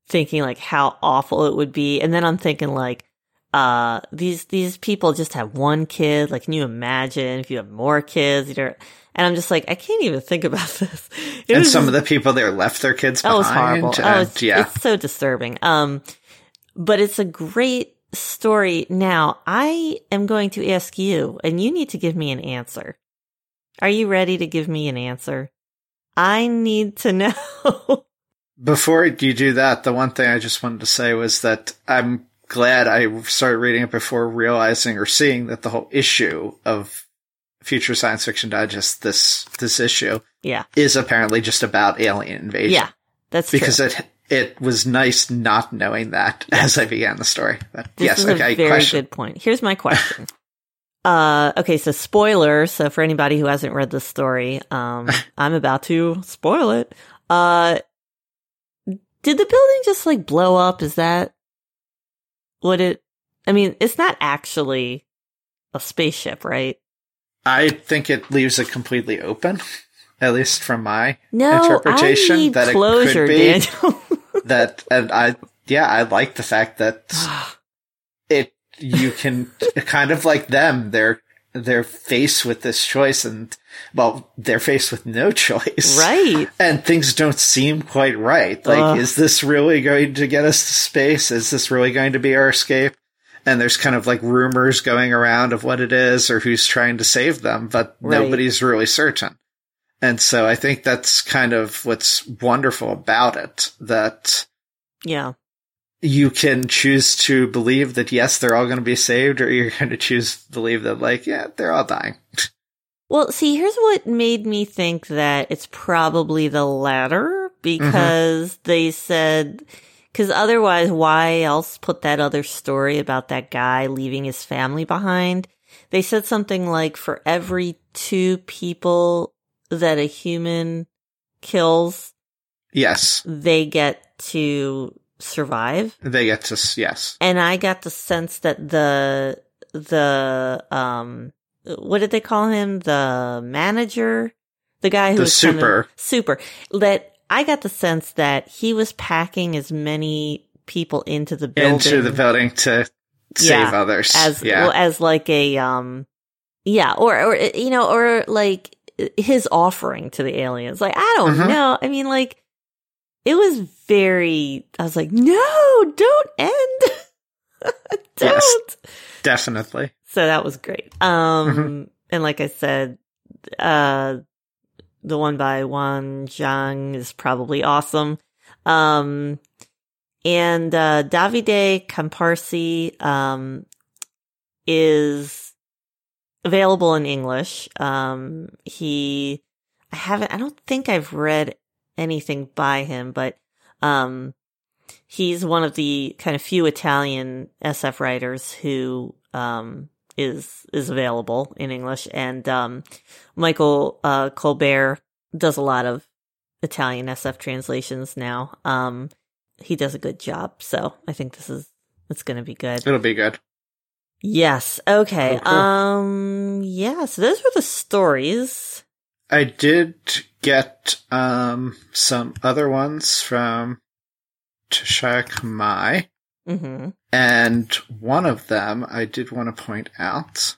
thinking like how awful it would be. And then I'm thinking like, uh, these, these people just have one kid. Like, can you imagine if you have more kids? You're, and I'm just like, I can't even think about [laughs] this. It and some just, of the people there left their kids behind. Oh, it's horrible. oh, it's, yeah. it's so disturbing. Um, but it's a great story. Now, I am going to ask you, and you need to give me an answer. Are you ready to give me an answer? I need to [laughs] know. Before you do that, the one thing I just wanted to say was that I'm glad I started reading it before realizing or seeing that the whole issue of Future Science Fiction Digest, this this issue, yeah, is apparently just about alien invasion. Yeah, that's because true. it it was nice not knowing that [laughs] as I began the story. But this yes, is okay. A very question. good point. Here's my question. [laughs] uh, okay, so spoiler. So for anybody who hasn't read the story, um, [laughs] I'm about to spoil it. Uh, did the building just like blow up? Is that what it? I mean, it's not actually a spaceship, right? I think it leaves it completely open, at least from my no, interpretation. I need that closure, it could be [laughs] that, and I, yeah, I like the fact that [sighs] it you can kind of like them. They're they're faced with this choice, and well, they're faced with no choice, right? [laughs] And things don't seem quite right. Like, uh. is this really going to get us to space? Is this really going to be our escape? And there's kind of like rumors going around of what it is or who's trying to save them, but right. nobody's really certain. And so I think that's kind of what's wonderful about it that yeah. You can choose to believe that yes, they're all going to be saved or you're going to choose to believe that like yeah, they're all dying. Well, see, here's what made me think that it's probably the latter because mm-hmm. they said because otherwise, why else put that other story about that guy leaving his family behind? They said something like for every two people that a human kills, yes, they get to survive. They get to yes. And I got the sense that the the um what did they call him? The manager, the guy who the was super kind of, super that I got the sense that he was packing as many people into the building into the building. to save yeah, others. as yeah. well as like a um yeah or or you know or like his offering to the aliens. Like I don't mm-hmm. know. I mean like it was very I was like no don't end. [laughs] Don't. Yes, definitely. So that was great. Um mm-hmm. and like I said uh the one by Wan Zhang is probably awesome. Um, and, uh, Davide Camparsi, um, is available in English. Um, he, I haven't, I don't think I've read anything by him, but, um, he's one of the kind of few Italian SF writers who, um, is is available in English, and um, Michael uh, Colbert does a lot of Italian SF translations now. Um, he does a good job, so I think this is it's going to be good. It'll be good. Yes. Okay. Oh, cool. Um. Yeah. So those were the stories. I did get um some other ones from Toshiya Kamei. Mm-hmm. And one of them I did want to point out.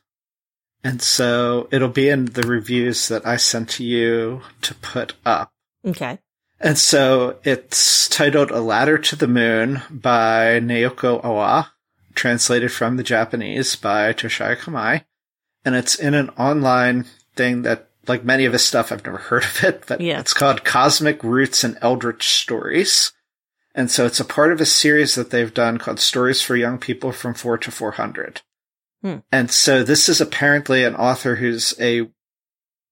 And so it'll be in the reviews that I sent to you to put up. Okay. And so it's titled A Ladder to the Moon by Naoko Awa, translated from the Japanese by Toshiya Kamei. And it's in an online thing that, like many of his stuff, I've never [laughs] heard of it, but yeah. it's called Cosmic Roots and Eldritch Stories. And so it's a part of a series that they've done called Stories for Young People from 4 to 400. Hmm. And so this is apparently an author who's a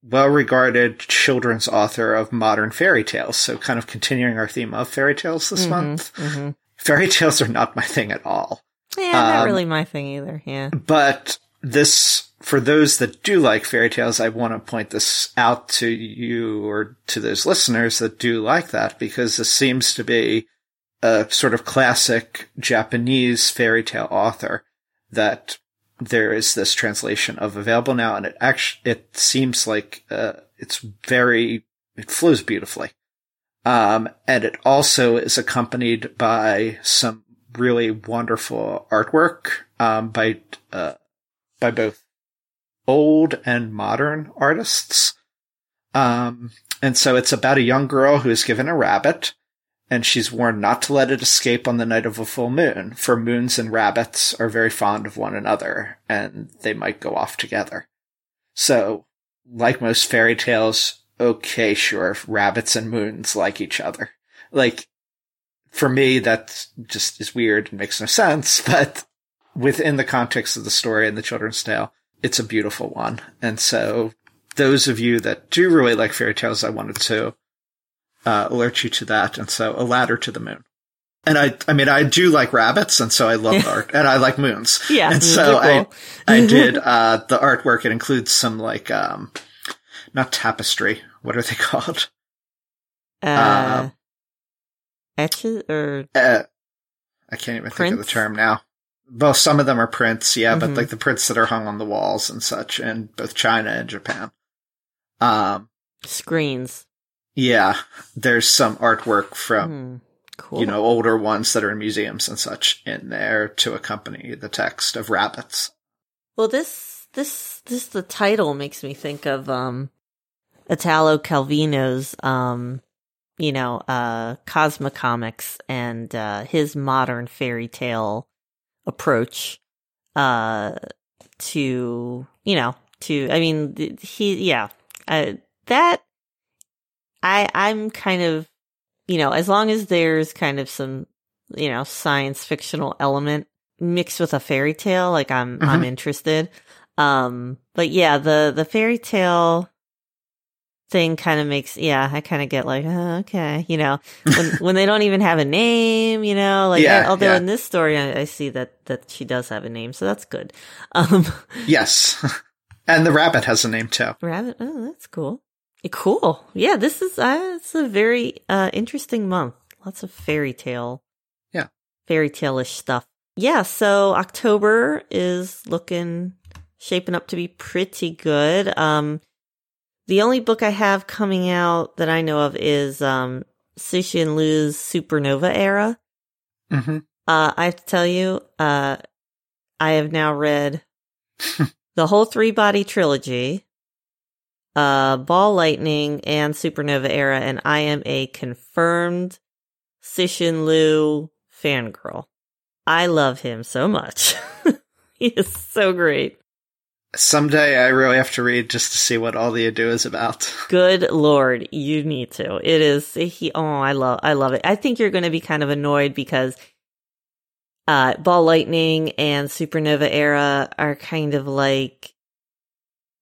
well regarded children's author of modern fairy tales. So kind of continuing our theme of fairy tales this mm-hmm, month. Mm-hmm. Fairy tales are not my thing at all. Yeah, not um, really my thing either. Yeah. But this, for those that do like fairy tales, I want to point this out to you or to those listeners that do like that because this seems to be a sort of classic Japanese fairy tale author that there is this translation of available now, and it actually it seems like uh, it's very it flows beautifully, um, and it also is accompanied by some really wonderful artwork um, by uh, by both old and modern artists. Um, and so it's about a young girl who is given a rabbit and she's warned not to let it escape on the night of a full moon, for moons and rabbits are very fond of one another and they might go off together. So, like most fairy tales, okay, sure, rabbits and moons like each other. Like, for me, that just is weird and makes no sense, [laughs] but within the context of the story and the children's tale, it's a beautiful one. And so those of you that do really like fairy tales, I wanted to uh, alert you to that. And so a ladder to the moon. And I, I mean, I do like rabbits, and so I love art, and I like moons. [laughs] Yeah, and so cool. I, I [laughs] did uh, the artwork. It includes some like, um, not tapestry. What are they [laughs] called? Uh, uh etches or uh, I can't even prints? think of the term now. Well, some of them are prints, yeah, mm-hmm. but like the prints that are hung on the walls and such in both China and Japan. Um, screens. Yeah, there's some artwork from mm, cool. you know older ones that are in museums and such in there to accompany the text of rabbits. Well, this this this the title makes me think of um Italo Calvino's um you know uh Cosmicomics and uh his modern fairy tale approach uh to you know to I mean he yeah uh, that I I'm kind of you know as long as there's kind of some you know science fictional element mixed with a fairy tale like I'm mm-hmm. I'm interested. Um but yeah the the fairy tale thing kind of makes yeah i kind of get like oh, okay you know when [laughs] when they don't even have a name you know like yeah, I, although yeah. in this story I, I, see that that she does have a name so that's good. [laughs] Um yes. [laughs] And the rabbit has a name too. Rabbit? Oh that's cool cool. Yeah this is uh it's a very uh interesting month. Lots of fairy tale. Yeah. Fairy tale-ish stuff. Yeah so october is looking shaping up to be pretty good. Um the only book I have coming out that I know of is um, Cixin Liu's Supernova Era. Mm-hmm. Uh, I have to tell you, uh, I have now read [laughs] the whole three body trilogy, uh, Ball Lightning and Supernova Era, and I am a confirmed Cixin Liu fangirl. I love him so much. [laughs] he is so great. Someday I really have to read just to see what all the ado is about. [laughs] Good lord, you need to. It is he oh, I love I love it. I think you're going to be kind of annoyed because uh Ball Lightning and Supernova Era are kind of like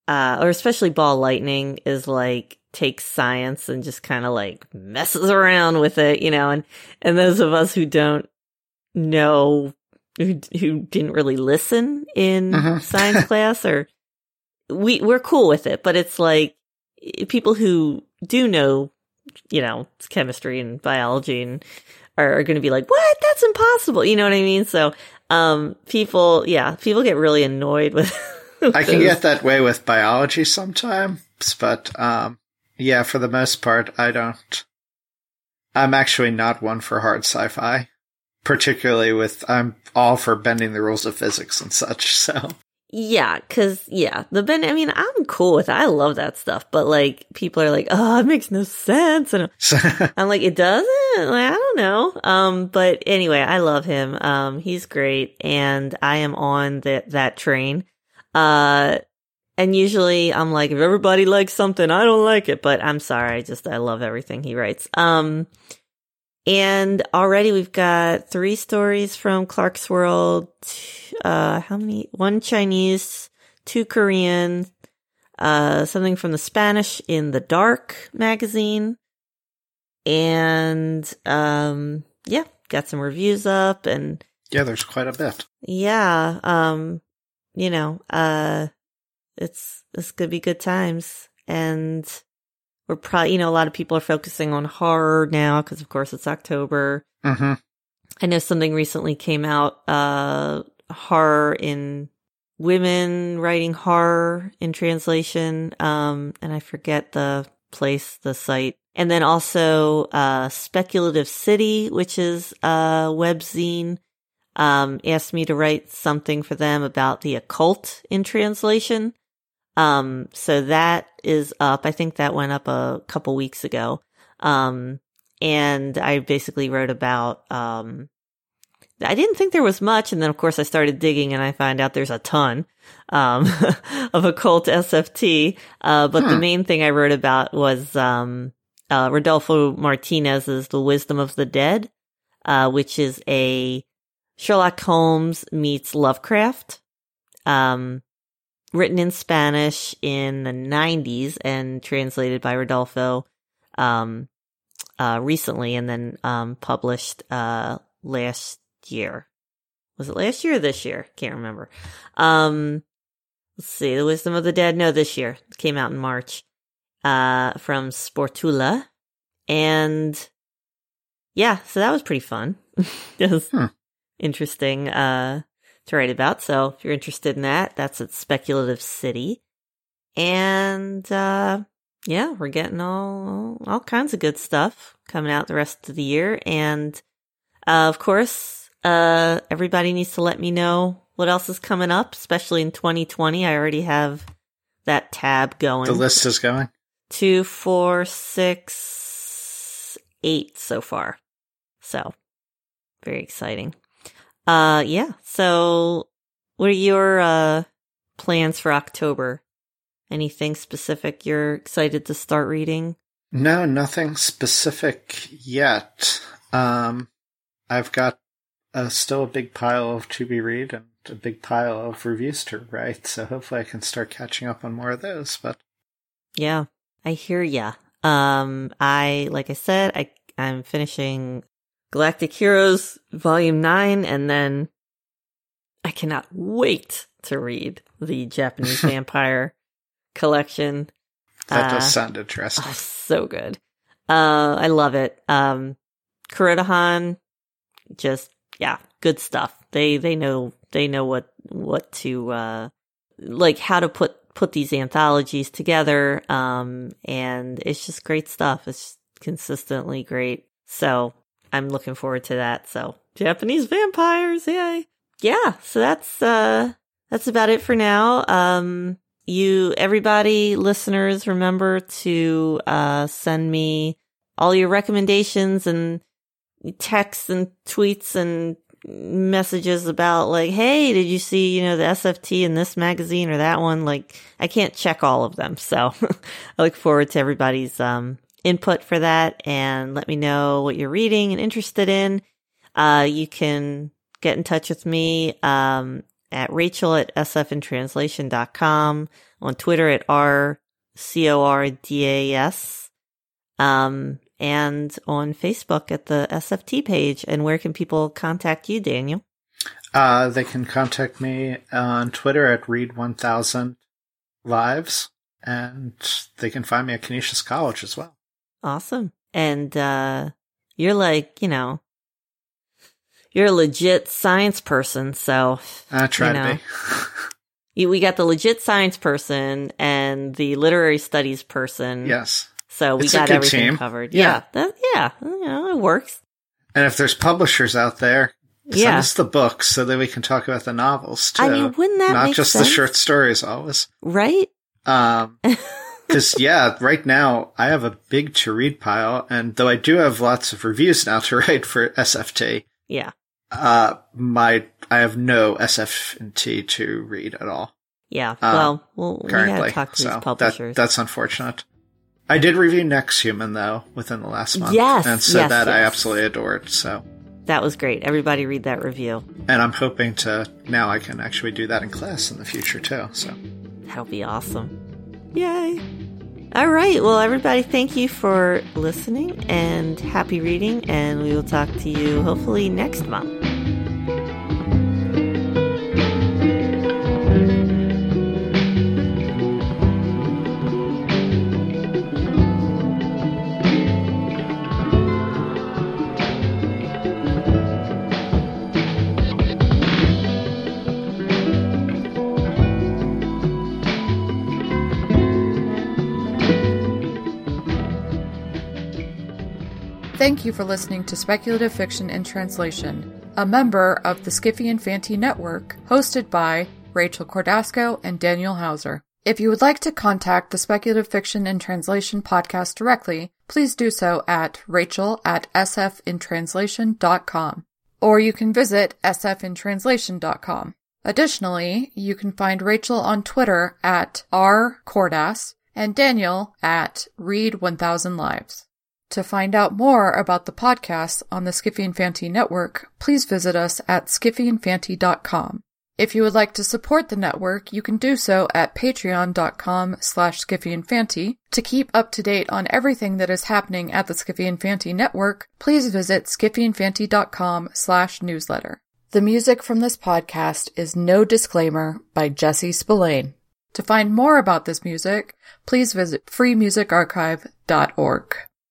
uh or especially Ball Lightning is like takes science and just kind of like messes around with it, you know, and and those of us who don't know who, who didn't really listen in uh-huh. [laughs] science class or we we're cool with it, but it's like people who do know, you know, chemistry and biology and are, are going to be like, "What? That's impossible." You know what I mean? So, um people, yeah, people get really annoyed with [laughs] [laughs] I can get that way with biology sometimes, but um yeah, for the most part, I don't I'm actually not one for hard sci-fi particularly with I'm all for bending the rules of physics and such. [laughs] So yeah, because yeah, the bend. I mean, I'm cool with. It. I love that stuff, but like people are like, oh, it makes no sense, and [laughs] I'm like, it doesn't. Like I don't know. Um, but anyway, I love him. Um, he's great, and I am on that that train. Uh. And usually I'm like, if everybody likes something, I don't like it, but I'm sorry. I just, I love everything he writes. Um, and already we've got three stories from Clarkesworld. Uh, how many? One Chinese, two Korean, uh, something from the Spanish in the Dark magazine. And, um, yeah, got some reviews up and. Yeah, there's quite a bit. Yeah. Um, you know, uh, it's, it's gonna be good times. And, we're probably, you know, a lot of people are focusing on horror now because, of course, it's October. Mm-hmm. I know something recently came out, uh, horror in women writing horror in translation. Um, and I forget the place, the site. And then also, uh, Speculative City, which is a webzine, um, asked me to write something for them about the occult in translation. Um, so that is up. I think that went up a couple weeks ago. Um, and I basically wrote about, um, I didn't think there was much. And then of course I started digging and I find out there's a ton, um, [laughs] of occult SFT. Uh, but the main thing I wrote about was, um, uh, Rodolfo Martinez's The Wisdom of the Dead, uh, which is a Sherlock Holmes meets Lovecraft, um, written in Spanish in the 90s and translated by Rodolfo, um, uh, recently and then, um, published, uh, last year. Was it last year or this year? Can't remember. Um, let's see. The Wisdom of the Dead. No, this year. It came out in March, uh, from Sportula. And yeah, so that was pretty fun. [laughs] was Hmm. Interesting, uh, to write about. So if you're interested in that, that's at Speculative City. And, uh, yeah, we're getting all, all kinds of good stuff coming out the rest of the year. And, uh, of course, uh, everybody needs to let me know what else is coming up, especially in 2020. I already have that tab going. The list is going. Two, four, six, eight so far. So very exciting. Uh, yeah. So what are your, uh, plans for October? Anything specific you're excited to start reading? No, nothing specific yet. Um, I've got uh, still a big pile of to be read and a big pile of reviews to write, so hopefully I can start catching up on more of those. But Yeah, I hear ya. Um, I, like I said, I, I'm finishing Galactic Heroes Volume 9 and then I cannot wait to read the Japanese [laughs] Vampire collection. that Uh, does sound interesting. Oh, so good. Uh, I love it. Um, Kurodahan, just, yeah, good stuff. They, they know, they know what, what to, uh, like how to put, put these anthologies together. Um, and it's just great stuff. It's consistently great. So I'm looking forward to that. So Japanese vampires. Yay. Yeah. So that's, uh, that's about it for now. Um, you, everybody, listeners, remember to, uh, send me all your recommendations and texts and tweets and messages about like, hey, did you see, you know, the SFT in this magazine or that one? Like, I can't check all of them. So [laughs] I look forward to everybody's, um, input for that and let me know what you're reading and interested in. Uh, you can get in touch with me, um, at Rachel at sfintranslation.com, on Twitter at R C O R D A S, um, and on Facebook at the SFT page. And where can people contact you, Daniel? Uh, they can contact me on Twitter at read1000 lives, and they can find me at Canisius College as well. Awesome. And, uh, you're like, you know, you're a legit science person. So I try You to be. [laughs] we got the legit science person and the literary studies person. yes. So we It's got everything team. covered. Yeah. Yeah. That, yeah. You know, it works. And if there's publishers out there, send Yeah. us the books so that we can talk about the novels too. I mean, wouldn't that Not just sense? the short stories always. Right? Um, [laughs] cause yeah, right now I have a big to read pile and though I do have lots of reviews now to [laughs] write for SFT, Yeah. uh, my, I have no SFT to read at all Yeah. Uh, well, well, we gotta talk to so these that, that's unfortunate. I did review Next Human though within the last month. Yes, And so yes, that I absolutely adored. So, that was great. Everybody read that review. and I'm hoping to, now I can actually do that in class in the future too. So. That'll be awesome. Yay. All right. Well, everybody, thank you for listening and happy reading. And we will talk to you hopefully next month. Thank you for listening to Speculative Fiction in Translation. a member of the Skiffy and Fanty Network, hosted by Rachel Cordasco and Daniel Haeusser. If you would like to contact the Speculative Fiction and Translation podcast directly, please do so at rachel at sfintranslation.com. Or you can visit sfintranslation.com. Additionally, you can find Rachel on Twitter at rcordas and Daniel at read1000lives. To find out more about the podcast on the Skiffy and Fanty network, please visit us at skiffyandfanty.com. If you would like to support the network, you can do so at patreon.com slash skiffyandfanty. To keep up to date on everything that is happening at the Skiffy and Fanty network, please visit skiffyandfanty.com slash newsletter. The music from this podcast is No Disclaimer by Jesse Spillane. To find more about this music, please visit freemusicarchive.org.